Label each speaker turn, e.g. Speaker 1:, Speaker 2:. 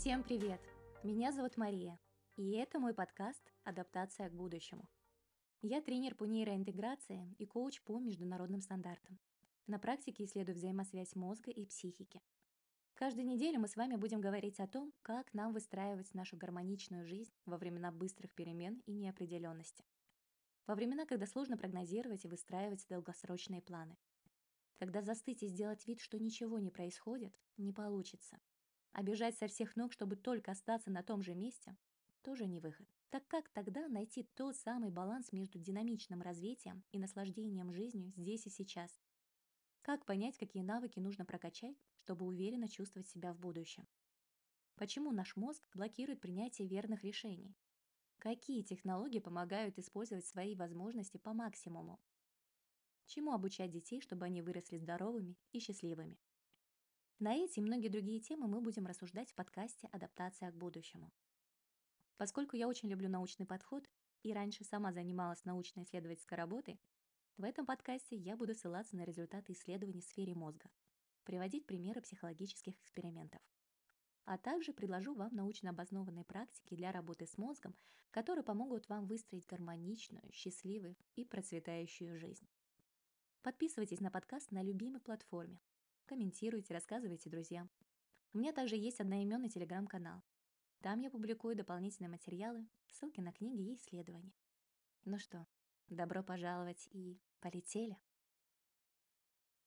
Speaker 1: Всем привет! Меня зовут Мария, и это мой подкаст «Адаптация к будущему». Я тренер по нейроинтеграции и коуч по международным стандартам. На практике исследую взаимосвязь мозга и психики. Каждую неделю мы с вами будем говорить о том, как нам выстраивать нашу гармоничную жизнь во времена быстрых перемен и неопределенности. Во времена, когда сложно прогнозировать и выстраивать долгосрочные планы. Когда застыть и сделать вид, что ничего не происходит, не получится. А бежать со всех ног, чтобы только остаться на том же месте, тоже не выход. Так как тогда найти тот самый баланс между динамичным развитием и наслаждением жизнью здесь и сейчас? Как понять, какие навыки нужно прокачать, чтобы уверенно чувствовать себя в будущем? Почему наш мозг блокирует принятие верных решений? Какие технологии помогают использовать свои возможности по максимуму? Чему обучать детей, чтобы они выросли здоровыми и счастливыми? На эти и многие другие темы мы будем рассуждать в подкасте «Адаптация к будущему». Поскольку я очень люблю научный подход и раньше сама занималась научно-исследовательской работой, в этом подкасте я буду ссылаться на результаты исследований в сфере мозга, приводить примеры психологических экспериментов. А также предложу вам научно обоснованные практики для работы с мозгом, которые помогут вам выстроить гармоничную, счастливую и процветающую жизнь. Подписывайтесь на подкаст на любимой платформе, комментируйте, рассказывайте друзьям. У меня также есть одноименный телеграм-канал. Там я публикую дополнительные материалы, ссылки на книги и исследования. Ну что, добро пожаловать и полетели!